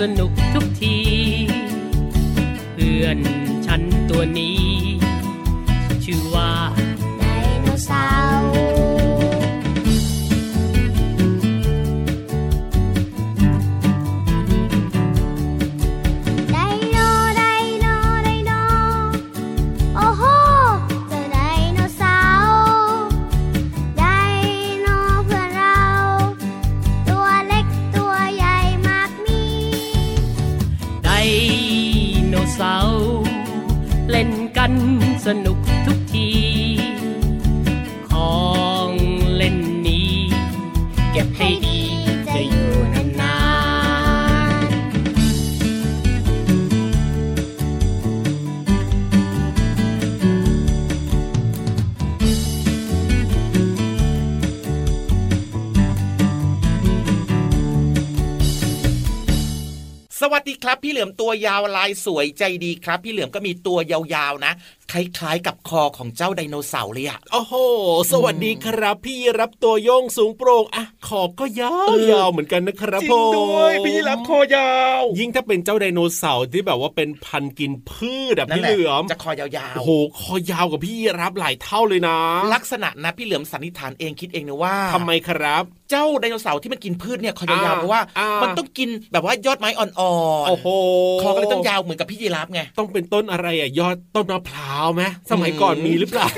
สนุกทุกที เพื่อนฉันตัวนี้ สวัสดีครับ พี่เหลือมตัวยาวลายสวยใจดีครับ พี่เหลือมก็มีตัวยาวๆนะ คล้ายๆ กับคอของเจ้าไดโนเสาร์เลยอะโอ้โห สวัสดีครับ พี่รับตัวโยงสูงโปร่งอะขอบก็ยาวยาวเหมือนกันนะครับผมอยาว ยิ่งถ้าเป็นเจ้าไดโนเสาร์ที่แบบว่าเป็นพันธุ์กินพืชแบบนั่นพี่แหเหละลือมจะคอยาวโอ้โหคอยาวกว่าพี่รับหลายเท่าเลยนะๆลักษณะนะพี่เหลือมสันนิษฐานเองคิดเองนะว่าทำไมครับเจ้าไดโนเสาร์ที่มันกินพืชเนี่ยคอยาวๆอ่าเพราะว่าอ่ามัมันต้องกินแบบว่ายอดไม้อ่อนๆโอ้โหคอก็เลยต้องยาวเหมือนกับพี่ยีราฟไงต้องเป็นต้นอะไรอะยอดต้นมะพร้าวไหมสมัยก่อนมีหรือเปล่า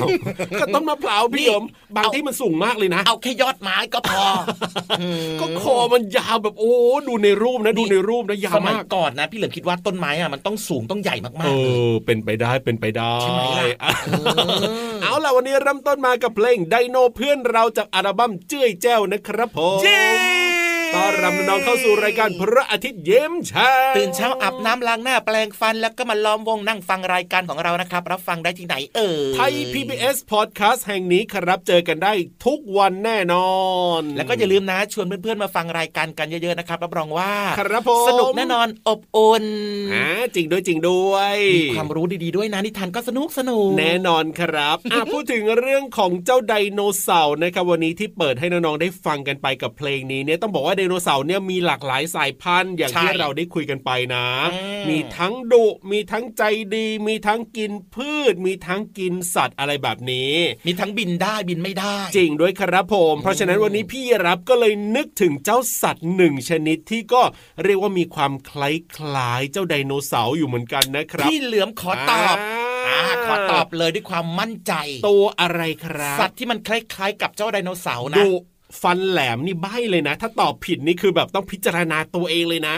ก็ต้นมะพร้าวพี่เหลือมบางเอาที่มันสูงมากเลยนะ เอาแค่ยอดไม้ก็พออืมก็คอมันยาวแบบโอ้ดูในรูปนะดูในรูปนะยาวสมัยมากก่อนนะ พี่เหลือมคิดว่าต้นไม้อะมันต้องสูงต้องใหญ่มาเอกๆเลยอเป็นไปได้เป็นไปได้ใช่ไหมล่ะอะเออเอาล่ะวันนี้เริ่มต้นมากับเพลงไดโนเพื่อนเราจากอัลบั้มเจ้ยแจ้วนะครับผมเย้ ต้อนรับน้องๆเข้าสู่รายการพระอาทิตย์เยิ้มเช้าตื่นเช้าอาบน้ำล้างหน้าแปลงฟันแล้วก็มาล้อมวงนั่งฟังรายการของเรานะครับ รับฟังได้ที่ไหนเอ่ยไทย PBS Podcast แห่งนี้ครับเจอกันได้ทุกวันแน่นอน แล้วก็อย่าลืมนะชวนเพื่อนๆมาฟังรายการกันเยอะๆนะครับรับรองว่าครับผมสนุกแน่นอนอบอุ่นอ่าจริงด้วยจริงด้วยมีความรู้ดีๆด้วยนะนิทานก็สนุกสนุกแน่นอนครับอะพูดถึงเรื่องของเจ้าไดโนเสาร์นะครับวันนี้ที่เปิดให้น้องๆได้ฟังกันไปกับเพลงนี้เนี่ยต้องบอกว่าไดโนเสาร์เนี่ยมีหลากหลายสายพันธุ์อย่างที่เราได้คุยกันไปนะ มีทั้งดุมีทั้งใจดี มีทั้งกินพืช มีทั้งกินสัตว์อะไรแบบนี้ มีทั้งบินได้บินไม่ได้ จริงด้วยครับผม เพราะฉะนั้นวันนี้พี่รับก็เลยนึกถึงเจ้าสัตว์หนึ่งชนิดที่ก็เรียกว่ามีความคล้ายๆเจ้าไดโนเสาร์อยู่เหมือนกันนะครับพี่เหลือมขอตอบอ่าอ่าขอตอบเลยด้วยความมั่นใจ ตัวอะไรครับ สัตว์ที่มันคล้ายๆ กับเจ้าไดโนเสาร์นะดุ ฟันแหลมนี่ใบ้เลยนะ ถ้าตอบผิดนี่คือแบบต้องพิจารณาตัวเองเลยนะ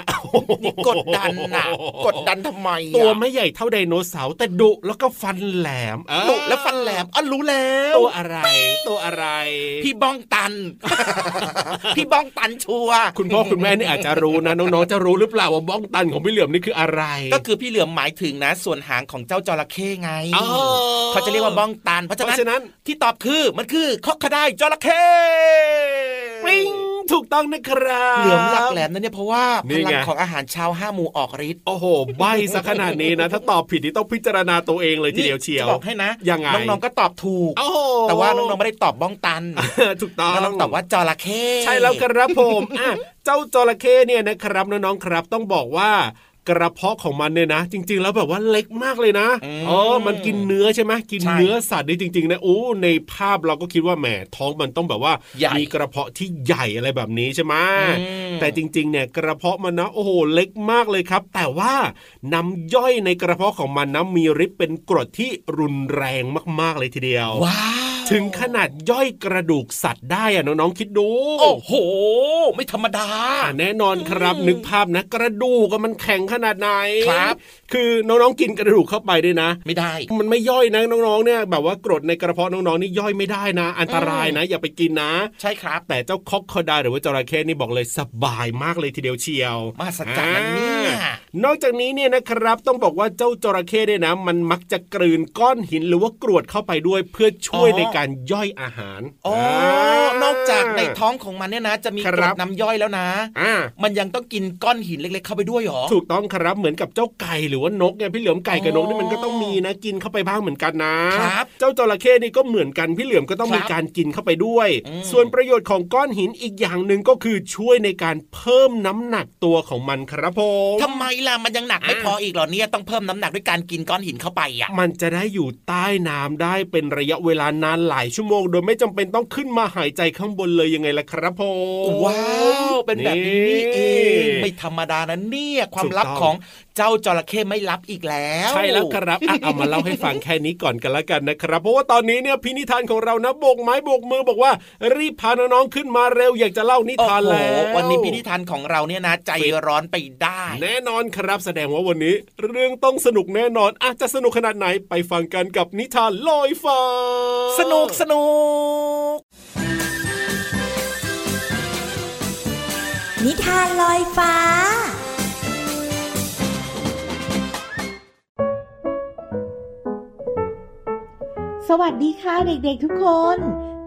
นี่กดดันนะกดดันทำไมอะตัวไม่ใหญ่เท่าไดโนเสาร์แต่ดุแล้วก็ฟันแหลมเออดุและฟันแหลมอะรู้แล้ว ตัวอะไร ตัวอะไร พี่บ้องตัน พี่บ้องตันชัวร์คุณพ่อคุณแม่นี่อาจจะรู้นะน้องๆจะรู้หรือเปล่าว่าบ้องตันของพี่เหลือมนี่คืออะไร ก็คือพี่เหลือมหมายถึงนะ ส่วนหางของเจ้าจระเข้ไงอ๋อเขาจะเรียกว่าบ้องตัน เพราะฉะเพราะฉะนั้นั้นนที่ตอบคือมันคือคอกคดายจระเข้ปริ้งถูกต้องนะครับเหลือมหลักแหลมนั่นเนี่ยเพราะว่านี่พไงลังของอาหารเช้าห้าหมู่ออกฤทธิ์โอ้โหใบซะขนาดนี้นะ ถ้าตอบผิดนี่ต้องพิจารณาตัวเองเลยทีเดียวเชียวจะบอกให้นะยังไงน้องๆก็ตอบถูกโอ้โหแต่ว่าน้องๆไม่ได้ตอบบ้องตัน ถูกต้องน้องๆตอบว่าจระเข้ใช่แล้วครับผมอะเจ้าจระเข้เนี่ยนะครับน้องๆครับต้องบอกว่า กระเพาะของมันเนี่ยนะ จริง ๆ แล้วแบบว่าเล็กมากเลยนะเออมันกินเนื้อใช่ไหมกินเนื้อสัตว์นี่จริงๆนะโอ้ในภาพเราก็คิดว่าแหมท้องมันต้องแบบว่าใหญ่มีกระเพาะที่ใหญ่อะไรแบบนี้ใช่ไหมอืมแต่จริงๆเนี่ยกระเพาะมันนะโอ้โหเล็กมากเลยครับ แต่ว่าน้ำย่อยในกระเพาะของมันนะมีฤทธิ์เป็นกรดที่รุนแรงมากๆเลยทีเดียวว้าว ถึงขนาดย่อยกระดูกสัตว์ได้อะน้องๆคิดดู โอ้โห ไม่ธรรมดาอะแน่นอนครับนึกภาพนะกระดูกอะมันแข็งขนาดไหนครับ คือน้องๆกินกระดูกเข้าไปด้วยนะ ไม่ได้ มันไม่ย่อยนะน้องๆเนี่ยแบบว่ากรดในกระเพาะน้องๆนี่ย่อยไม่ได้นะ อันตรายนะ อย่าไปกินนะ ใช่ครับ แต่เจ้าคอกคอดาหรือว่าจระเข้นี่บอกเลยสบายมากเลยทีเดียวเชียวมหัศจรรย์นะเนี่ยอ่า นอกจากนี้เนี่ยนะครับต้องบอกว่าเจ้าจระเข้เนี่ยนะ มันมักจะกลืนก้อนหินหรือว่ากรวดเข้าไปด้วยเพื่อช่วยในการย่อยอาหารอ๋อนอกจากในท้องของมันเนี่ยนะ จะมีคกรัรบดน้ำย่อยแล้วนะอ่ามันยังต้องกินก้อนหินเล็ก ๆ เข้าไปด้วยเหรอถูกต้องครับเหมือนกับเจ้าไก่หรือว่านกไงพี่เหลือมไก่กับนกอ๋อนี่มันก็ต้องมีนะกินเข้าไปบ้างเหมือนกันนะครับเจ้าจระเข้นี่ก็เหมือนกันพี่เหลือมก็ต้องครับมีการกินเข้าไปด้วยอืมส่วนประโยชน์ของก้อนหินอีกอย่างหนึ่งก็คือช่วยในการเพิ่มน้ำหนักตัวของมันครับผมทำไมล่ะมันยังหนักไม่พออีกเหรอเนี่ยต้องเพิ่มน้ำหนักด้วยการกินก้อนหินเข้าไปอะมันจะได้อยู่ใต้น้ำได้เป็นระยะเวลานานหลายชั่วโมง โดยไม่จำเป็นต้องขึ้นมาหายใจข้างบนเลยยังไงล่ะครับผมว้าวเป็นแบบนี้นี่เองไม่ธรรมดานะเนี่ยความลับถูกต้องของเจ้าจระเข้ไม่ลับอีกแล้ว ใช่แล้วครับอะเอามาเล่าให้ฟังแค่นี้ก่อนกันละกันนะครับ เพราะว่าตอนนี้เนี่ยพี่นิทานของเรานะโบกไม้โบกมือบอกว่า รีบพาน้องๆขึ้นมาเร็วอยากจะเล่านิโอ้ทานโหแล้ววันนี้พินิธานของเราเนี่ยนะใจร้อนไปได้ แน่นอนครับแสดงว่าวันนี้ เรื่องต้องสนุกแน่นอนอาจจะสนุกขนาดไหนไปฟังกันกับนิทานลอยฟ้า สนุกสนุกนิทานลอยฟ้า สวัสดีค่ะเด็กๆทุกคน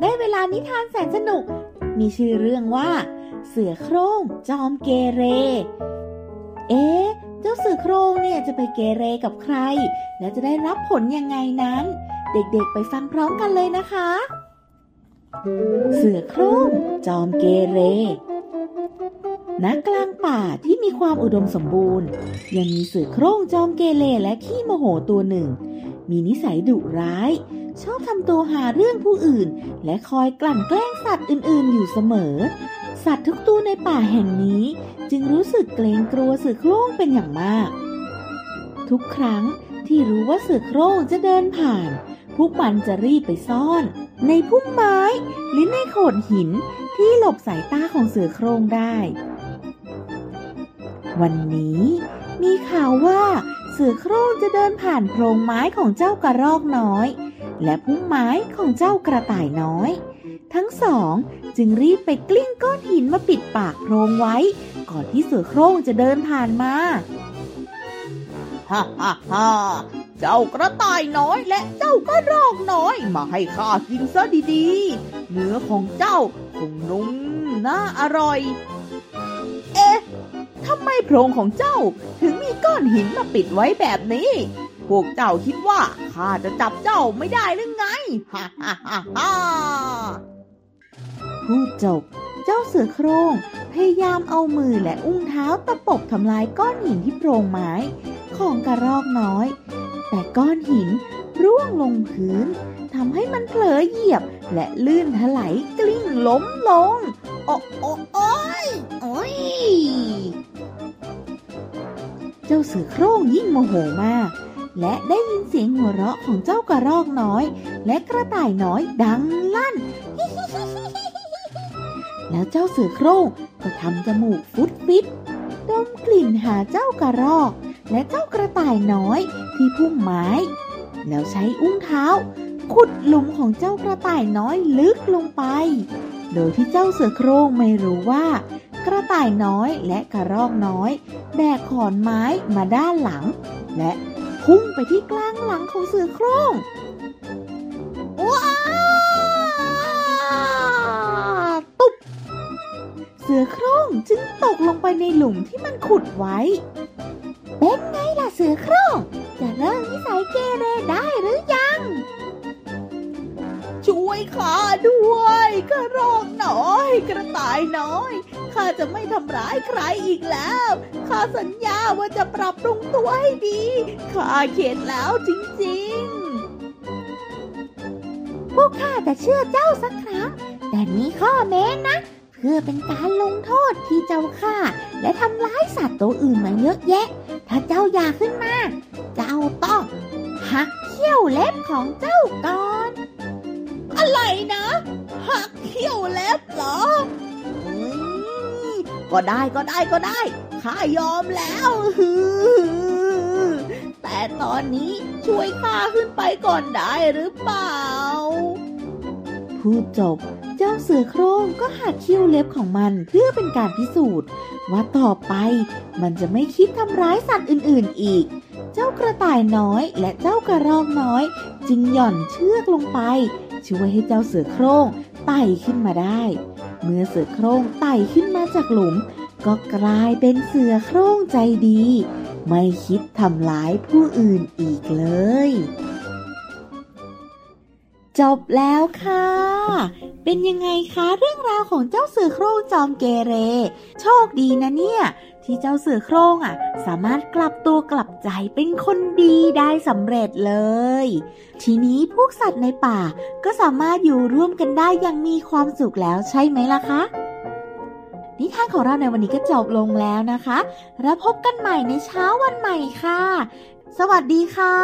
ได้เวลานิทานแสนสนุก มีชื่อเรื่องว่า เสือโคร่งจอมเกเร เอ๊ะ เจ้าเสือโคร่งเนี่ยจะไปเกเรกับใคร และจะได้รับผลยังไงนั้น เด็กๆไปฟังพร้อมกันเลยนะคะ เสือโคร่งจอมเกเรณกลางป่าที่มีความอุดมสมบูรณ์ ยังมีเสือโคร่งจอมเกเรและขี้โมโหตัวหนึ่ง มีนิสัยดุร้าย ชอบทำตัวหาเรื่องผู้อื่น และคอยกลั่นแกล้งสัตว์อื่นๆ อยู่เสมอ สัตว์ทุกตัวในป่าแห่งนี้ จึงรู้สึกเกรงกลัวเสือโคร่งเป็นอย่างมาก ทุกครั้งที่รู้ว่าเสือโคร่งจะเดินผ่าน พวกมันจะรีบไปซ่อน ในพุ่มไม้หรือในโขดหินที่หลบสายตาของเสือโคร่งได้ วันนี้มีข่าวว่าเสือโคร่งจะเดินผ่านโพรงไม้ของเจ้ากระรอกน้อย และพุ่มไม้ของเจ้ากระต่ายน้อย ทั้งสองจึงรีบไปกลิ้งก้อนหินมาปิดปากโพรงไว้ ก่อนที่เสือโคร่งจะเดินผ่านมาฮ่าฮ่าฮ่าเจ้ากระต่ายน้อยและเจ้ากระรอกน้อย มาให้ข้ากินซะดีๆ เนื้อของเจ้าคงนุ่มน่าอร่อย เอ๊ะทำไมโพรงของเจ้าถึงมีก้อนหินมาปิดไว้แบบนี้ พวกเจ้าคิดว่าข้าจะจับเจ้าไม่ได้หรือไง ฮ่าฮ่าฮ่าฮ่าพูดจบ เจ้าเสือโคร่งพยายามเอามือและอุ้งเท้าตะปบทำลายก้อนหินที่โพรงไม้ ของกระรอกน้อย แต่ก้อนหินร่วงลงพื้นทำให้มันเผลอเหยียบและลื่นถลายกลิ้งล้มลง โอ้โอ้โอ้ยโอ้ย เจ้าเสือโคร่งยิ่งโมโหมาก และได้ยินเสียงหัวเราะของเจ้ากระรอกน้อย และกระต่ายน้อยดังลั่น แล้วเจ้าเสือโคร่งก็ทำจมูกฟุดฟิตดมกลิ่นหาเจ้ากระรอก และเจ้ากระต่ายน้อยที่พุ่มไม้ แล้วใช้อุ้งเท้า ขุดหลุมของเจ้ากระต่ายน้อยลึกลงไป โดยที่เจ้าเสือโคร่งไม่รู้ว่า กระต่ายน้อยและกระรอกน้อยแบกขอนไม้มาด้านหลัง และ พุ่งไปที่กลางหลังของเสือโคร่งว้าตุ๊บเสือโคร่งจึงตกลงไปในหลุมที่มันขุดไว้ เป็นไงล่ะเสือโคร่งจะเลิกนิสัยเกเรได้หรือยัง ช่วยข้าด้วยกระรอกน้อย กระต่ายน้อย ข้าจะไม่ทำร้ายใครอีกแล้ว ข้าสัญญาว่าจะปรับปรุงตัวให้ดี ข้าเข็ดแล้วจริงๆ พวกข้าจะเชื่อเจ้าสักครั้ง แต่นี้ข้อแม้นะ เพื่อเป็นการลงโทษที่เจ้าข้าและทำร้ายสัตว์ตัวอื่นมาเยอะแยะ ถ้าเจ้าอยากขึ้นมา เจ้าต้องหักเขี้ยวเล็บของเจ้าก่อน อะไรนะ หักเขี้ยวเล็บเหรอ ก็ได้ก็ได้ก็ได้ ข้ายอมแล้วแต่ตอนนี้ช่วยข้าขึ้นไปก่อนได้หรือเปล่า พูดจบ เจ้าเสือโคร่งก็หักคิ้วเล็บของมันเพื่อเป็นการพิสูจน์ ว่าต่อไปมันจะไม่คิดทำร้ายสัตว์อื่นๆอีก เจ้ากระต่ายน้อยและเจ้ากระรอกน้อย จึงหย่อนเชือกลงไป ช่วยให้เจ้าเสือโคร่งไต่ขึ้นมาได้ เมื่อเสือโคร่งไต่ขึ้นมาจากหลุม ก็กลายเป็นเสือโคร่งใจดี ไม่คิดทำร้ายผู้อื่นอีกเลย จบแล้วค่ะ เป็นยังไงคะเรื่องราวของเจ้าเสือโคร่งจอมเกเร โชคดีนะเนี่ย ที่เจ้าเสือโคร่งอะ สามารถกลับตัวกลับใจเป็นคนดีได้สำเร็จเลย ทีนี้พวกสัตว์ในป่าก็สามารถอยู่ร่วมกันได้อย่างมีความสุขแล้วใช่ไหมล่ะคะนิทานของเราในวันนี้ก็จบลงแล้วนะคะ แล้วพบกันใหม่ในเช้าวันใหม่ค่ะ สวัสดีค่ะ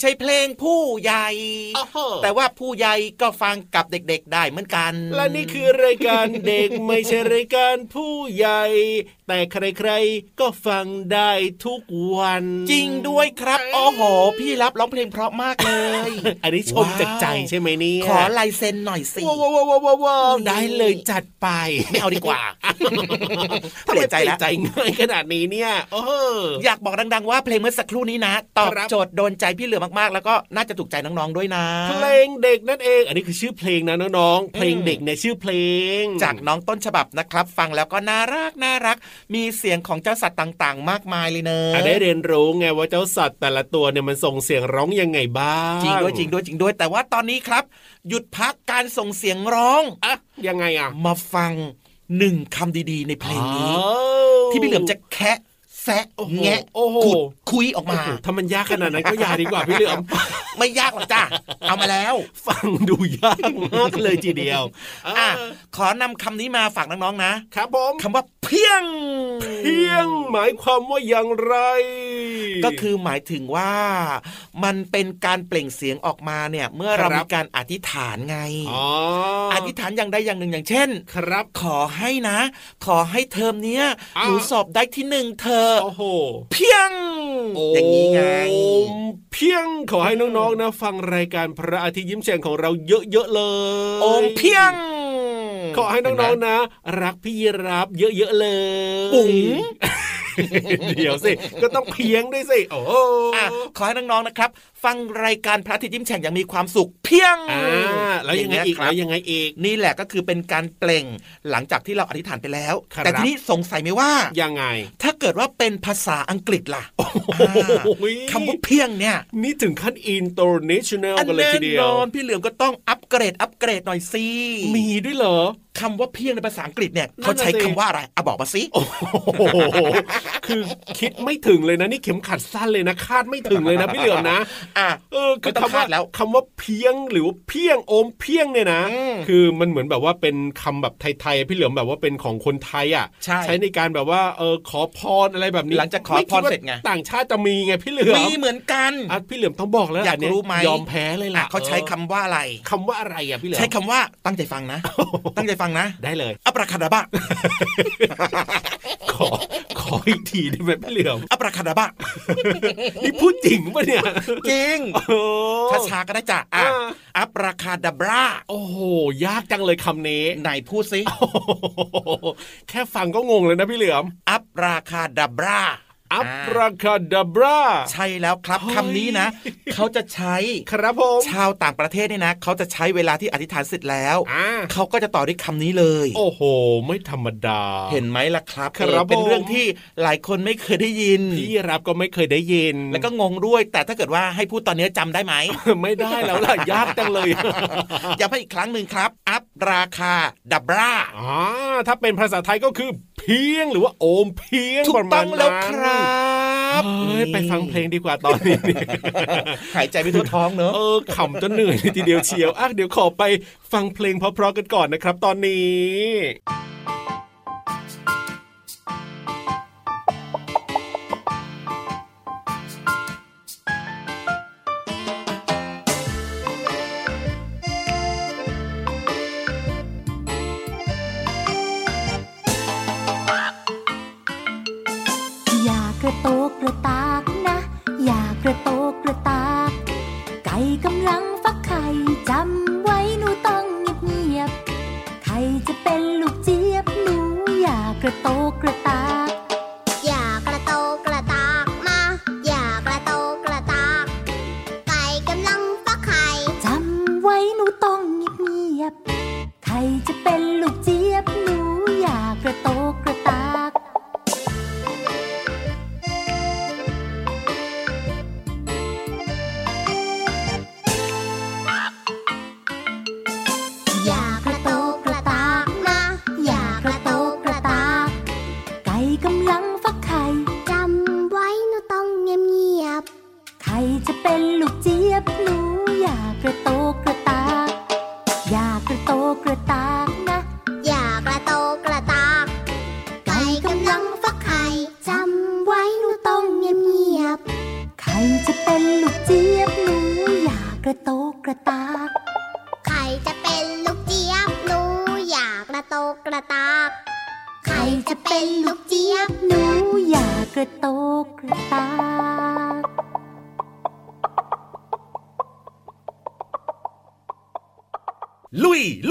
ใช่เพลงผู้ใหญ่โอ้โหแต่ว่าผู้ใหญ่ก็ฟังกับเด็กๆได้เหมือนกัน และนี่คือรายการเด็กไม่ใช่รายการผู้ใหญ่ แต่ใครๆก็ฟังได้ทุกวัน จริงด้วยครับโอ้โหพี่รับร้องเพลงเพราะมากเลย อันนี้ชมจากใจใช่ไหมเนี่ยขอลายเซ็นหน่อยสิว้าวว้าวว้าวว้าวว้าวได้เลยจัดไปไม่เอาดีกว่าทำไมเปลี่ยนใจแล้วใจง่ายขนาดนี้เนี่ยโอ้โหอยากบอกดัง ๆ ว่าเพลงเมื่อสักครู่นี้นะ ตอบครับโจทย์โดนใจพี่เหลือมากๆ แล้วก็น่าจะถูกใจน้องๆด้วยนะ เพลงเด็กนั่นเอง อันนี้คือชื่อเพลงนะน้องๆเพลงเด็กเนี่ยชื่อเพลง จากน้องต้นฉบับนะครับ ฟังแล้วก็น่ารักน่ารัก มีเสียงของเจ้าสัตว์ต่างๆ มากมายเลยเนอะอะได้เรียนรู้ไงว่าเจ้าสัตว์แต่ละตัวเนี่ยมันส่งเสียงร้องยังไงบ้างจริงด้วยจริงด้วยจริงด้วย แต่ว่าตอนนี้ครับ หยุดพักการส่งเสียงร้องอะยังไงอะมาฟังหนึ่งคำดีๆ ในเพลงนี้ ที่พี่เหลือมจะแคะ แซะโอ้โหแงะโอ้โหขุดคุยออกมาโอ้โหถ้ามันยากขนาดนั้นก็อย่าดีกว่าพี่เหลือมไม่ยากหรอกจ้าเอามาแล้ว ฟังดูยากมากเลยทีเดียวอะขอนำคำนี้มาฝากน้องๆนะครับผมคำว่าเพียง เพียง หมายความว่าอย่างไร ก็คือหมายถึงว่ามันเป็นการเปล่งเสียงออกมาเนี่ย เมื่อเราครับมีการอธิษฐานไงอ๋อออธิษฐานอย่างใดอย่างหนึ่งอย่างเช่น ครับ ขอให้นะ ขอให้เทอมเนี้ยอ่าหนูสอบได้ที่หนึ่งเธอะโอ้โหเพียงอย่างนี้ไงโอมเพียงขอให้น้องๆนะ ฟังรายการพระอาทิตย์ยิ้มแฉ่งของเราเยอะๆเลยโอมเพียงขอให้น้องๆนะ รักพี่ยีรับเยอะๆเลยปุ๋ง เดี๋ยวสิ ก็ต้องเพียงด้วยสิ โอ้โหอะขอให้น้องๆนะครับ ฟังรายการพระอาทิตย์ยิ้มแฉ่งอย่างมีความสุขเพียงอ่าแล้วยังไงอีกครัแล้บวยังไงอีก นี่แหละก็คือเป็นการเปล่งหลังจากที่เราอธิษฐานไปแล้วครับแต่ทีนี้สงสัยไหมว่ายังไง ถ้าเกิดว่าเป็นภาษาอังกฤษล่ะโอ้อ่ายคำว่าเพียงเนี่ย นี่ถึงขั้น international กันเลยแน่ทีเดียนวอนพี่เหลือมก็ต้องอัปเกรดอัปเกรดหน่อยสิมีด้วยเหรอคำว่าเพียงในภาษาอังกฤษเนี่ยนั่นน่ะเขาใช้สิคำว่าอะไรอะบอกมาสิโอ้โหคือคิดไม่ถึงเลยนะนี่เข็มขัดสั้นเลยนะคาดไม่ถึงเลยนะพี่เหลือมนะ อะเออคือไม่ต้องคำว่าคาดแล้วคำว่าเพียงหรือว่าเพียงโอมเพียงเนี่ยนะอืมคือมันเหมือนแบบว่าเป็นคำแบบไทยๆพี่เหลือมแบบว่าเป็นของคนไทยอะใช่ในการแบบว่าเออขอพรอะไรแบบนี้หลังจากขอม่คิดพรว่าเสร็จไงต่างชาติจะมีไงพี่เหลือมมีเหมือนกันอะพี่เหลือมต้องบอกแล้วอยากนเนี้รู้ไหมยอมแพ้เลยล่ะอะเขาใช้คำว่าอะไรคำว่าอะไรอะพี่เหลือมใช้คำว่าตั้งใจฟังนะ ตั้งใจฟังนะ ได้เลย อัปราคาดาบะขอขออีกทีได้ไหมพี่เหลือมอัปราคาดาบะนี่พูดจริงปะเนี่ยจริงโอ้ช้าๆก็ได้จ้ะอะอ่าอัปราคาดาบราโอ้โหยากจังเลยคำนี้ไหนพูดสิโอ้โหแค่ฟังก็งงเลยนะพี่เหลือมอัปราคาดาบรา อัปราคาดาบราใช่แล้วครับเฮ้ยคำนี้นะ เขาจะใช้ครับผมชาวต่างประเทศเนี่ยนะ เขาจะใช้เวลาที่อธิษฐานเสร็จแล้วอ่าเขาก็จะต่อด้วยคำนี้เลย โอ้โห ไม่ธรรมดา เห็นไหมล่ะครับครับเออเป็นผมเรื่องที่หลายคนไม่เคยได้ยินพี่รับก็ไม่เคยได้ยิน แล้วก็งงด้วย แต่ถ้าเกิดว่าให้พูดตอนนี้จำได้ไหมไม่ได้แล้วล่ะยากจังเลยย้ำให้อีกครั้งหนึ่งครับ อัปราคาดับราอ่าถ้าเป็นภาษาไทยก็คือเพียงหรือว่าโอมเพียงถูกต้องประมาณนั้นแล้วครับเฮ้ยไปฟังเพลงดีกว่าตอนนี้ หายใจไม่ทั่วท้องเนอะเออขำจนเหนื่อยเลยทีเดียวเชียวอะเดี๋ยวขอไปฟังเพลงเพราะๆกันก่อนนะครับ ตอนนี้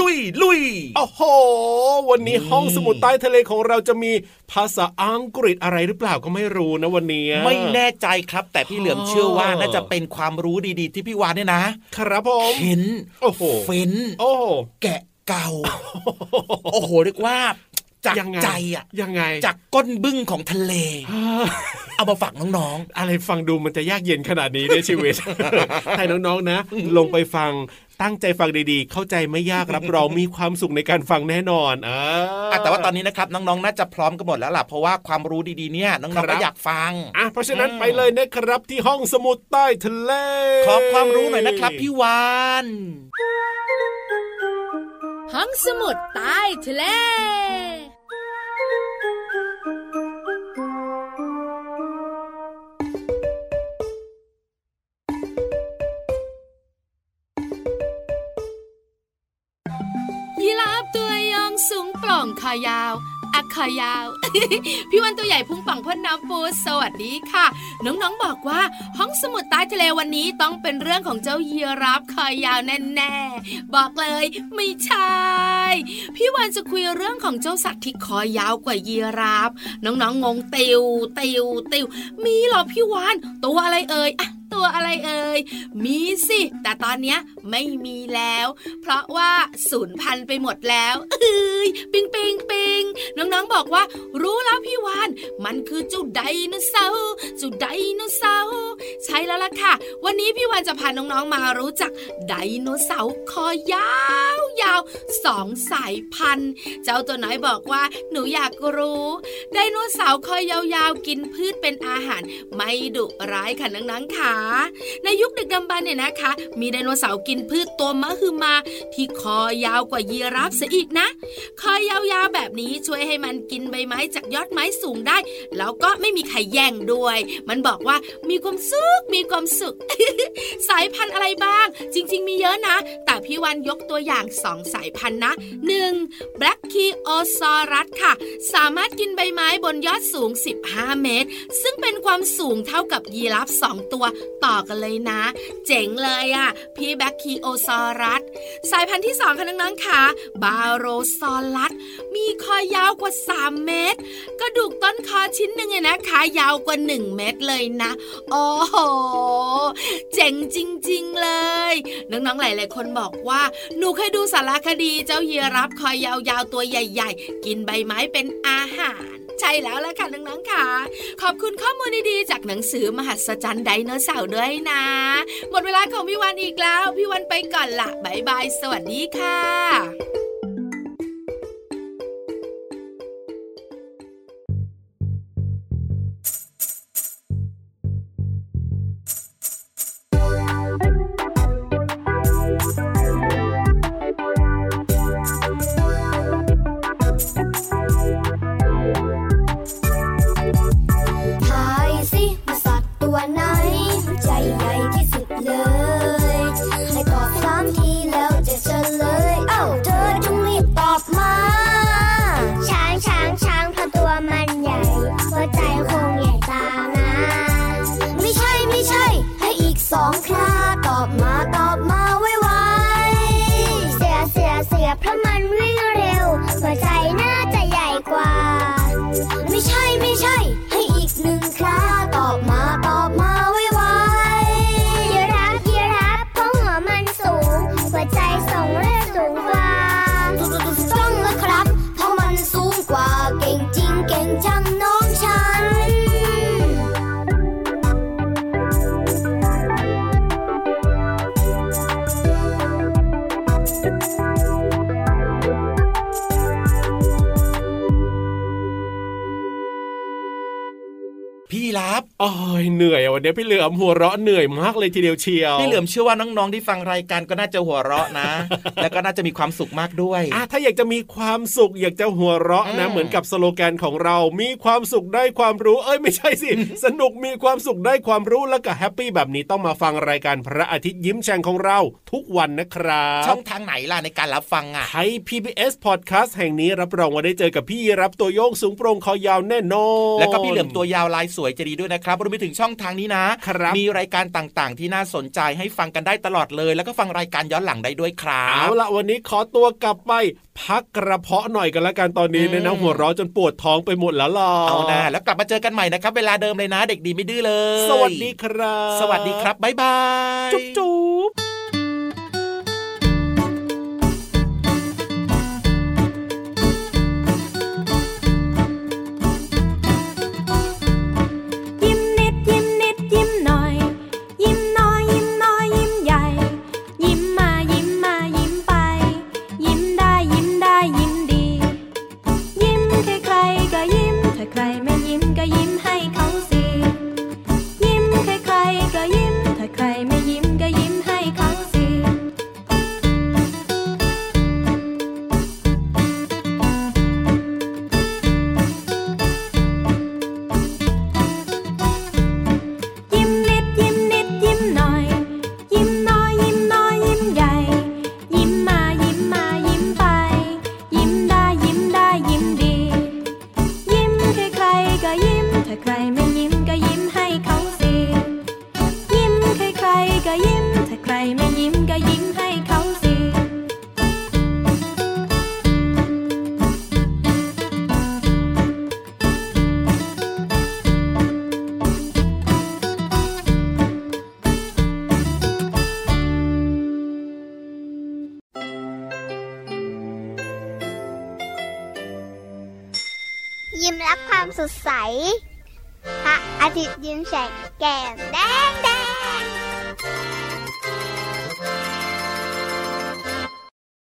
ลุยลุยลุยโอ้โห วันนี้ห้องสมุดใต้ทะเลของเราจะมีภาษาอังกฤษอะไรหรือเปล่าก็ไม่รู้นะวันนี้ ไม่แน่ใจครับ แต่พี่เหลือมเชื่อว่าน่าจะเป็นความรู้ดีๆ ที่พี่วานเนี่ยนะ ครับผมเห็นโอ้โหเฟ้นโอ้โหแกะเก่าโอ้โหเรียกว่าจากยังไงใจอะยังไง จากก้นบึ้งของทะเล เอามาฝากน้องอะไรฟังดูมันจะยากเย็นขนาดนี้ในชีวิตให้น้องๆนะ ลงไปฟัง ตั้งใจฟังดีๆ เข้าใจไม่ยากรับรองมีความสุขในการฟังแน่นอนอ่าๆอะแต่ว่าตอนนี้นะครับน้องๆน่าจะพร้อมกันหมดแล้วล่ะเพราะว่าความรู้ดีๆเนี่ยน้องครัๆบก็อยากฟังอะเพราะฉะนั้นไปเลยนะครับที่ห้องสมุดใต้ทะเลขอความรู้หน่อยนะครับพี่วานห้องสมุดใต้ทะเล งโปร่งคอยาว อักคอยาว พี่วันตัวใหญ่พุงป่องพ่นน้ำปูสวัสดีค่ะ น้องๆบอกว่าห้องสมุดใต้ทะเลวันนี้ต้องเป็นเรื่องของเจ้าเยีราฟคอยาวแน่ๆบอกเลยไม่ใช่พี่วันจะคุยเรื่องของเจ้าสัตว์ที่คอยาวกว่าเยีราฟน้องๆงงติวติวติวมีหรอพี่วานตัวอะไรเอ่ยอะตัวอะไรเอ่ยมีสิ แต่ตอนเนี้ยไม่มีแล้ว เพราะว่าสูญพันธุ์ไปหมดแล้วเอ้ยปิงปิงปิงน้องๆบอกว่า รู้แล้วพี่วานมันคือจ้าไดโนเสาร์จ้าไดโนเสาร์ใช่แล้วล่ะค่ะ วันนี้พี่วานจะพาน้องๆมารู้จักไดโนเสาร์คอยาวยาวสองสายพันธุ์ เจ้าตัวน้อยบอกว่า หนูอยากรู้ไดโนเสาร์คอยยาวๆกินพืชเป็นอาหาร ไม่ดุร้ายค่ะน้องๆค่ะในยุคดึกดำบรรเนี่ยนะคะ มีไดโนเสาร์กินินพืชตัวมะฮือมา ที่คอยาวกว่ายีราฟเสียอีกนะ คอยาวๆแบบนี้ช่วยให้มันกินใบไม้จากยอดไม้สูงได้ แล้วก็ไม่มีใครแย่งด้วย มันบอกว่ามีความสุขมีความสุข สายพันธุ์อะไรบ้าง จริง ๆ มีเยอะนะ แต่พี่วันยกตัวอย่างสองสายพันธุ์นะ 1. b l a c k i o s a u r u s ค่ะ สามารถกินใบไม้บนยอดสูง 15 เมตร ซึ่งเป็นความสูงเท่ากับยีราฟสองตัวต่อกันเลยนะ เจ๋งเลยอะ่ะ พี่แบคคีโอซอรัส สายพันธุ์ที่สองค่ะน้องๆค่ะบาโรซอลัส มีคอยาวกว่า 3 เมตร กระดูกต้นคอชิ้นหนึ่งเนี่ยนะคะยาวกว่า 1 เมตรเลยนะ โอ้โห เจ๋งจริง ๆ เลย น้องๆ หลายๆ คนบอกว่าหนูเคยดูสารคดีเจ้าเยีรับคอยยาวๆ ตัวใหญ่ ๆ กินใบไม้เป็นอาหาร ใช่แล้วล่ะค่ะน้องๆค่ะ ขอบคุณข้อมูลดีๆจากหนังสือมหัศจรรย์ไดโนเสาร์ด้วยนะ หมดเวลาของพี่วันอีกแล้ว พี่วันไปก่อนละบายบาย สวัสดีค่ะ รับโอ้ ยเหนื่อยอะวันนี้พี่เหลือมหัวเราะเหนื่อยมากเลยทีเดียวเชียวพี่เหลือมเชื่อว่าน้องๆที่ฟังรายการก็น่าจะหัวเราะนะ แล้วก็น่าจะมีความสุขมากด้วยอะถ้าอยากจะมีความสุขอยากจะหัวเราะนะอืมเหมือนกับสโลแกนของเรา มีความสุขได้ความรู้ เอ้ยไม่ใช่สิ สนุกมีความสุขได้ความรู้แล้วก็แฮปปี้แบบนี้ต้องมาฟังรายการพระอาทิตย์ยิ้มแฉ่งของเรา ทุกวันนะครับช่องทางไหนล่ะในการรับฟังอะไทย PBS Podcast แห่งนี้รับรองว่าได้เจอกับพี่ยีรับตัวโยงสูงโปร่งคอยาวแน่นอนแล้วก็พี่เหลือมตัวยาวลายสวยจะดีด้วยนะครับรวมไปถึงช่องทางนี้นะครับมีรายการต่างๆ ที่น่าสนใจให้ฟังกันได้ตลอดเลย แล้วก็ฟังรายการย้อนหลังได้ด้วยครัเอาบละวันนี้ขอตัวกลับไปพักกระเพาะหน่อยกันละกันตอนนี้อืมเนี่ยนะหัวเราะจนปวดท้องไปหมดแล้วล่ะเอานะแล้วกลับมาเจอกันใหม่นะครับ เวลาเดิมเลยนะ เด็กดีไม่ดื้อเลย สวัสดีครับ สวัสดีครับบ๊ายบายจุ๊บ